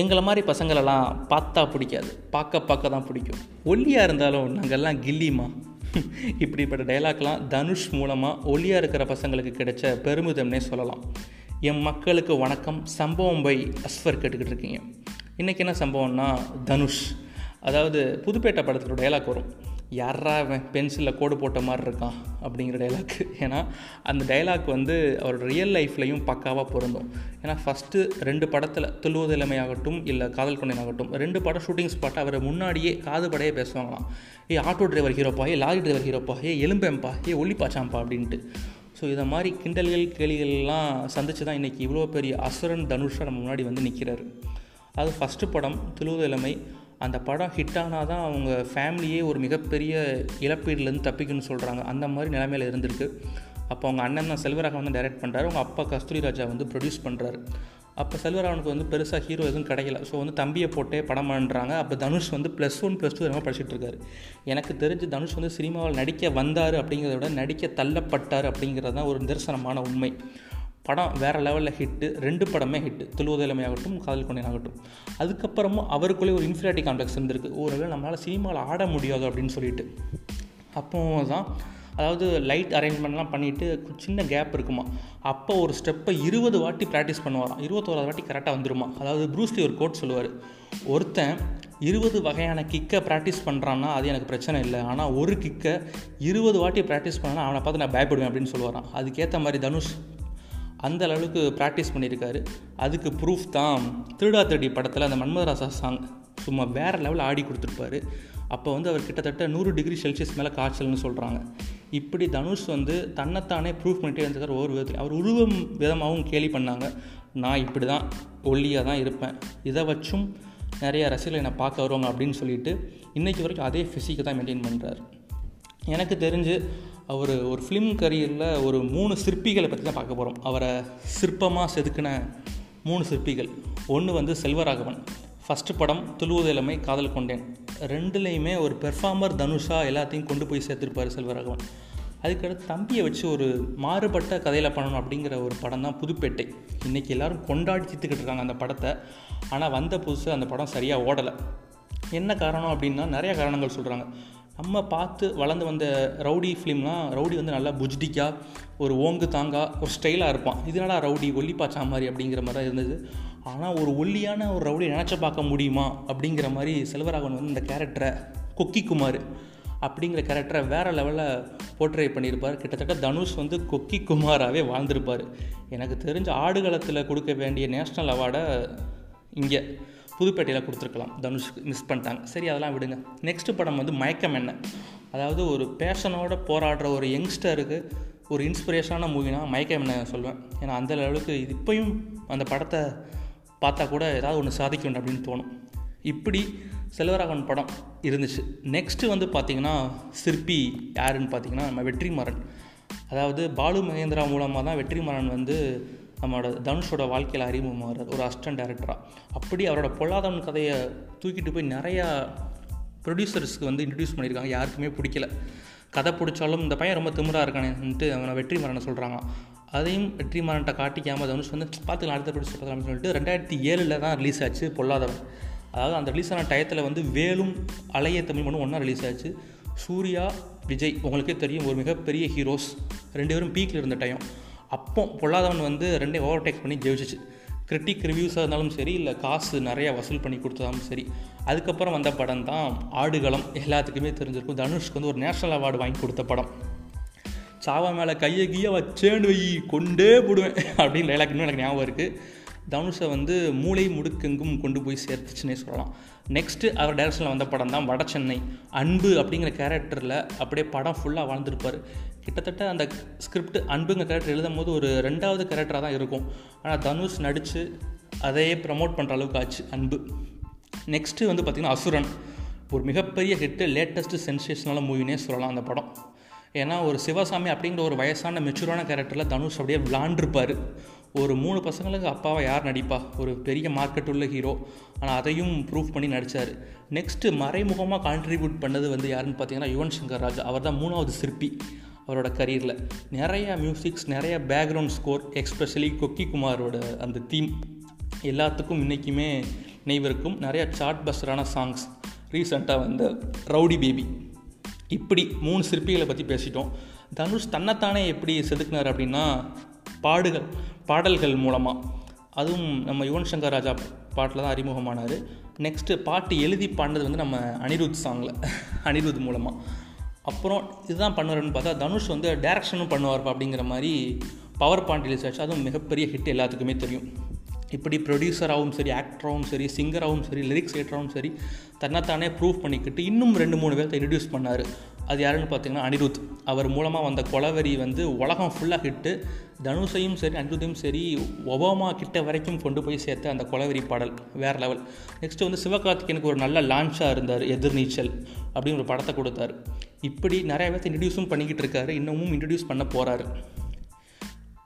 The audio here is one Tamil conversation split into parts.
எங்களை மாதிரி பசங்களெல்லாம் பார்த்தா பிடிக்காது. பார்க்க பார்க்க தான் பிடிக்கும். ஒல்லியாக இருந்தாலும் நாங்கள்லாம் கில்லிமா இப்படிப்பட்ட டைலாக்லாம் தனுஷ் மூலமாக ஒல்லியாக இருக்கிற பசங்களுக்கு கிடைச்ச பெருமிதம்னே சொல்லலாம். என் மக்களுக்கு வணக்கம். சம்பவம் பை அஸ்வர் கேட்டுக்கிட்டு இருக்கீங்க. இன்றைக்கி என்ன சம்பவம்னா தனுஷ். அதாவது புதுப்பேட்டை படத்தில் டைலாக் வரும். யாரா பென்சிலில் கோடு போட்ட மாதிரி இருக்கான்? அப்படிங்கிற டைலாக் ஏன்னா அந்த டைலாக் வந்து அவரோட ரியல் லைஃப்லையும் பக்காவாக பொருந்தும். ஏன்னா ஃபஸ்ட்டு ரெண்டு படத்தில் துள்ளுவது இளமையாகட்டும் இல்லை காதல் கொண்டேன் ஆகட்டும் ரெண்டு படம் ஷூட்டிங் ஸ்பாட்டை அவரை முன்னாடியே காது படையே பேசுவாங்களாம். ஏ ஆட்டோ டிரைவர் ஹீரோப்பா ஏ லாரி டிரைவர் ஹீரோப்பா ஏ எலும்பேம்பா ஏ ஒல்லிப்பாச்சாம்பா அப்படின்ட்டு. ஸோ இதை மாதிரி கிண்டல்கள் கேலிகள்லாம் சந்திச்சு தான் இன்றைக்கி இவ்வளோ பெரிய அசுரன் தனுஷா நம்ம முன்னாடி வந்து நிற்கிறாரு அது ஃபஸ்ட்டு படம் துளுவது இளமை. அந்த படம் ஹிட் ஆனால் தான் அவங்க ஃபேமிலியே ஒரு மிகப்பெரிய இழப்பீடுலேருந்து தப்பிக்கணும்னு சொல்கிறாங்க அந்த மாதிரி நிலைமையில் இருந்திருக்கு. அப்போ அவங்க அண்ணன் தான் செல்வராகவன் தான் டைரக்ட் பண்ணுறாரு அவங்க அப்பா கஸ்தூரி ராஜா வந்து ப்ரொடியூஸ் பண்ணுறாரு அப்போ செல்வராகவனுக்கு வந்து பெருசாக ஹீரோ எதுவும் கிடைக்கல. ஸோ வந்து தம்பியை போட்டே படம் பண்ணுறாங்க அப்போ தனுஷ் வந்து ப்ளஸ் ஒன் ப்ளஸ் டூ என்னமோ படிச்சுட்டு இருக்காரு. எனக்கு தெரிஞ்சு தனுஷ் வந்து சினிமாவில் நடிக்க வந்தார் அப்படிங்கிறத விட நடிக்க தள்ளப்பட்டார் அப்படிங்கிறது தான் ஒரு நிதர்சனமான உண்மை. படம் வேறு லெவலில் ஹிட்டு ரெண்டு படமே ஹிட்டு துளுவதலைமை ஆகட்டும் காதல் கொண்டேன் ஆகட்டும் அதுக்கப்புறமும் அவருக்குள்ளே ஒரு இன்ஃபினிட்டி காம்ப்ளெக்ஸ் இருந்திருக்கு. ஓரளவு நம்மளால் சினிமாவில் ஆட முடியாது அப்படின்னு சொல்லிட்டு. அப்போ தான் அதாவது லைட் அரேஞ்ச்மெண்ட்லாம் பண்ணிவிட்டு சின்ன கேப் இருக்குமா? அப்போ ஒரு ஸ்டெப்பை இருபது வாட்டி ப்ராக்டிஸ் பண்ணுவாராம். இருபத்தோராது வாட்டி கரெக்டாக வந்துருமா? அதாவது ப்ரூஸ்லி ஒரு கோட் சொல்லுவார். ஒருத்தன் இருபது வகையான கிக்கை ப்ராக்டிஸ் பண்ணுறான்னா அது எனக்கு பிரச்சனை இல்லை. ஆனால் ஒரு கிக்கை இருபது வாட்டி ப்ராக்டிஸ் பண்ணால் அவனை பார்த்து நான் பயப்படுவேன் அப்படின்னு சொல்லுவாரான் அதுக்கேற்ற மாதிரி தனுஷ் அந்த அளவுக்கு ப்ராக்டிஸ் பண்ணியிருக்காரு. அதுக்கு ப்ரூஃப் தான் திருடா திருடி படத்தில் அந்த மன்மதராசா சாங் சும்மா வேறு லெவலில் ஆடி கொடுத்துருப்பாரு. அப்போ வந்து அவர் கிட்டத்தட்ட நூறு டிகிரி செல்சியஸ் மேலே காய்ச்சல்னு சொல்கிறாங்க இப்படி தனுஷ் வந்து தன்னைத்தானே ப்ரூஃப் பண்ணிட்டே இருந்திருக்கார் ஒவ்வொரு விதத்தில் அவர் உருவம் விதமாகவும் கேலி பண்ணாங்க. நான் இப்படி தான் ஒல்லியாக தான் இருப்பேன். இதை வச்சும் நிறைய ரசிகர்கள் என்னை பார்க்க வருவாங்க அப்படின்னு சொல்லிட்டு இன்றைக்கி வரைக்கும் அதே ஃபிசிக்கை தான் மெயின்டைன் பண்ணுறாரு எனக்கு தெரிஞ்சு அவர் ஒரு ஃபிலிம் கரியரில் ஒரு மூணு சிற்பிகளை பற்றி தான் பார்க்க போகிறோம் அவரை சிற்பமாக செதுக்கின மூணு சிற்பிகள். ஒன்று வந்து செல்வராகவன். ஃபஸ்ட்டு படம் துளுவதிலமை காதல் கொண்டேன். ரெண்டுலேயுமே ஒரு பெர்ஃபார்மர் தனுஷா எல்லாத்தையும் கொண்டு போய் சேர்த்துருப்பார் செல்வராகவன். அதுக்கடுத்து தம்பியை வச்சு ஒரு மாறுபட்ட கதையில் பண்ணணும் அப்படிங்கிற ஒரு படம் தான் புதுப்பேட்டை. இன்றைக்கி எல்லோரும் கொண்டாடி தீர்த்துக்கிட்டு இருக்காங்க அந்த படத்தை. ஆனால் வந்த புதுசு அந்த படம் சரியாக ஓடலை. என்ன காரணம் அப்படின்னா நிறைய காரணங்கள் சொல்கிறாங்க நம்ம பார்த்து வளர்ந்து வந்த ரவுடி ஃபிலிம்லாம் ரவுடி வந்து நல்லா புஜ்டிக்காக ஒரு ஓங்கு தாங்கா ஒரு ஸ்டைலாக இருப்பான். இதனால ரவுடி ஒல்லிப்பாச்சா மாதிரி அப்படிங்கிற மாதிரி தான் இருந்தது. ஆனால் ஒரு ஒல்லியான ஒரு ரவுடி நினச்ச பார்க்க முடியுமா அப்படிங்கிற மாதிரி செல்வராகவன் வந்து இந்த கேரக்டரை கொக்கி குமார் அப்படிங்கிற கேரக்டரை வேறு லெவலில் போர்ட்ரே பண்ணியிருப்பார். கிட்டத்தட்ட தனுஷ் வந்து கொக்கி குமாராகவே வாழ்ந்திருப்பார். எனக்கு தெரிஞ்ச ஆடுகளத்தில் கொடுக்க வேண்டிய நேஷ்னல் அவார்டை இங்கே. புதுப்பேட்டையில் கொடுத்துருக்கலாம். தனுஷ்க்கு மிஸ் பண்ணிட்டாங்க. சரி அதெல்லாம் விடுங்க. நெக்ஸ்ட் படம் வந்து மயக்கம் என்ன? அதாவது ஒரு பேஷனோட போராடுற ஒரு யங்ஸ்டருக்கு ஒரு இன்ஸ்பிரேஷனான மூவினா மயக்கம் என்ன சொல்லுவேன் ஏன்னா அந்த அளவுக்கு இது இப்போயும் அந்த படத்தை பார்த்தா கூட ஏதாவது ஒன்று சாதிக்கணும் அப்படின்னு தோணும். இப்படி செல்வராகவன் படம் இருந்துச்சு. நெக்ஸ்ட்டு வந்து பார்த்திங்கன்னா சிற்பி யாருன்னு பார்த்தீங்கன்னா நம்ம வெற்றிமாறன். அதாவது பாலு மகேந்திரா மூலமாக தான் வெற்றிமாறன் வந்து நம்மளோட தனுஷோட வாழ்க்கையில் அறிமுகமாகிறார் ஒரு அசிஸ்டன்ட் டேரக்டராக அப்படி அவரோட பொல்லாதவன் கதையை தூக்கிட்டு போய் நிறையா ப்ரொடியூசர்ஸ்க்கு வந்து இன்ட்ரடியூஸ் பண்ணியிருக்காங்க. யாருக்குமே பிடிக்கல. கதை பிடிச்சாலும் இந்த பையன் ரொம்ப திமிராக இருக்கானேன்ட்டு அவனை வெற்றி மரணை சொல்கிறாங்க அதையும் வெற்றி மரணத்தை காட்டிக்காமல் தனுஷ் வந்து பார்த்துக்கலாம் அடுத்த ப்ரொடியூஸ் பார்த்துக்கலாம்னு சொல்லிட்டு ரெண்டாயிரத்தி ஏழில் தான் ரிலீஸ் ஆச்சு பொல்லாதவன். அதாவது அந்த ரிலீஸ் ஆன டயத்தில் வந்து வேலும் அலைய தமிழ் மண்ணும் ஒன்றா ரிலீஸ் ஆச்சு. சூர்யா விஜய் உங்களுக்கே தெரியும் ஒரு மிகப்பெரிய ஹீரோஸ் ரெண்டு பேரும் பீக்கில் இருந்த டைம் அப்போ பொல்லாதவன் வந்து ரெண்டே ஓவர்டேக் பண்ணி ஜெயிச்சிச்சு. கிரிட்டிக் ரிவ்யூஸாக இருந்தாலும் சரி இல்லை காசு நிறையா வசூல் பண்ணி கொடுத்ததாலும் சரி அதுக்கப்புறம் வந்த படம் தான் ஆடுகளம் எல்லாத்துக்குமே தெரிஞ்சிருக்கும். தனுஷ்க்கு வந்து ஒரு நேஷ்னல் அவார்டு வாங்கி கொடுத்த படம். சாவா மேலே கையை கையை வச்சேன்னு வை கொண்டே போடுவேன் அப்படின்னு டைலாக் இன்னும் எனக்கு ஞாபகம் இருக்குது தனுஷை வந்து மூளை முடுக்கெங்கும் கொண்டு போய் சேர்த்துச்சுன்னே சொல்லலாம். நெக்ஸ்ட்டு அவர் டைரக்ஷனில் வந்த படம் தான் வட சென்னை. அன்பு அப்படிங்கிற கேரக்டரில் அப்படியே படம் ஃபுல்லாக வாழ்ந்துருப்பார். கிட்டத்தட்ட அந்த ஸ்கிரிப்ட் அன்புங்க கேரக்டர் எழுதும் போது ஒரு ரெண்டாவது கேரக்டராக தான் இருக்கும். ஆனால் தனுஷ் நடித்து அதையே ப்ரமோட் பண்ணுற அளவுக்கு ஆச்சு அன்பு. நெக்ஸ்ட்டு வந்து பார்த்திங்கன்னா அசுரன். ஒரு மிகப்பெரிய ஹிட்டு லேட்டஸ்ட்டு சென்சேஷனான மூவினே சொல்லலாம் அந்த படம். ஏன்னா ஒரு சிவசாமி அப்படிங்கிற ஒரு வயசான மெச்சூரான கேரக்டரில் தனுஷ் அப்படியே விளாண்டுருப்பார். ஒரு மூணு பசங்களுக்கு அப்பாவை யார் நடிப்பா? ஒரு பெரிய மார்க்கெட் உள்ள ஹீரோ ஆனால் அதையும் ப்ரூவ் பண்ணி நடித்தார் நெக்ஸ்ட்டு மறைமுகமாக கான்ட்ரிபியூட் பண்ணது வந்து யாருன்னு பார்த்தீங்கன்னா யுவன் சங்கர் ராஜா. அவர் தான் மூணாவது சிற்பி. அவரோட கரியரில் நிறையா மியூசிக்ஸ் நிறைய பேக்ரவுண்ட் ஸ்கோர் எக்ஸ்பெஷலி கொக்கி குமாரோட அந்த தீம் எல்லாத்துக்கும் இன்றைக்குமே நினைவிருக்கும் நிறையா சார்ட் பஸ்டரான சாங்ஸ் ரீசண்டாக வந்த ரவுடி பேபி இப்படி மூணு சிற்பிகளை பற்றி பேசிட்டோம். தனுஷ் தன்னைத்தானே எப்படி செதுக்குனார் அப்படின்னா பாடுகள் பாடல்கள் மூலமாக அதுவும் நம்ம யுவன் சங்கர் ராஜா பாட்டில் தான் அறிமுகமானார். நெக்ஸ்ட்டு பாட்டு எழுதி பாடினது வந்து நம்ம அனிருத் சாங்கில் அனிருத் மூலமாக அப்புறம் இதுதான் பண்ணுவாருன்னு பார்த்தா தனுஷ் வந்து டேரக்ஷனும் பண்ணுவார் அப்படிங்கிற மாதிரி பவர் பாயிண்ட் ரிலீஸ் ஆச்சு அதுவும் மிகப்பெரிய ஹிட் எல்லாத்துக்குமே தெரியும். இப்படி ப்ரொடியூசராகவும் சரி ஆக்டராகவும் சரி சிங்கராகவும் சரி லிரிக்ஸ் ரைட்டராகவும் சரி தன்னைத்தானே ப்ரூவ் பண்ணிக்கிட்டு இன்னும் ரெண்டு மூணு பேர்த்த இன்ட்ரடியூஸ் பண்ணார். அது யாருன்னு பார்த்தீங்கன்னா அனிருத். அவர் மூலமாக வந்த கொலவரி வந்து உலகம் ஃபுல்லாக ஹிட்டு தனுஷையும் சரி அனிருத்தையும் சரி ஒபாமா கிட்ட வரைக்கும் கொண்டு போய் சேர்த்த அந்த கொலவெறி பாடல் வேறு லெவல் நெக்ஸ்ட்டு வந்து சிவகார்த்திகேயனுக்கு ஒரு நல்ல லான்ச்சாக இருந்தார் எதிர்நீச்சல் அப்படின்னு ஒரு படத்தை கொடுத்தாரு. இப்படி நிறைய பேர்த்த இன்ட்ரடியூஸும் பண்ணிக்கிட்டு இருக்காரு. இன்னமும் இன்ட்ரடியூஸ் பண்ண போகிறாரு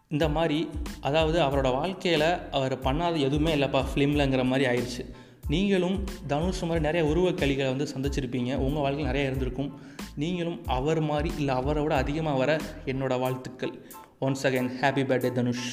இந்த மாதிரி அதாவது அவரோட வாழ்க்கையில் அவர் பண்ணாத எதுவுமே இல்லைப்பா ஃபிலிம்லங்கிற மாதிரி ஆயிடுச்சு நீங்களும் தனுஷ் மாதிரி நிறைய உருவக்கலிகளை வந்து சந்திச்சிருப்பீங்க. உங்கள் வாழ்க்கையில் நிறைய இருந்திருக்கும். நீங்களும் அவர் மாதிரி இல்லை அவரை விட அதிகமாக வர என்னோடய வாழ்த்துக்கள். Once again happy birthday Dhanush.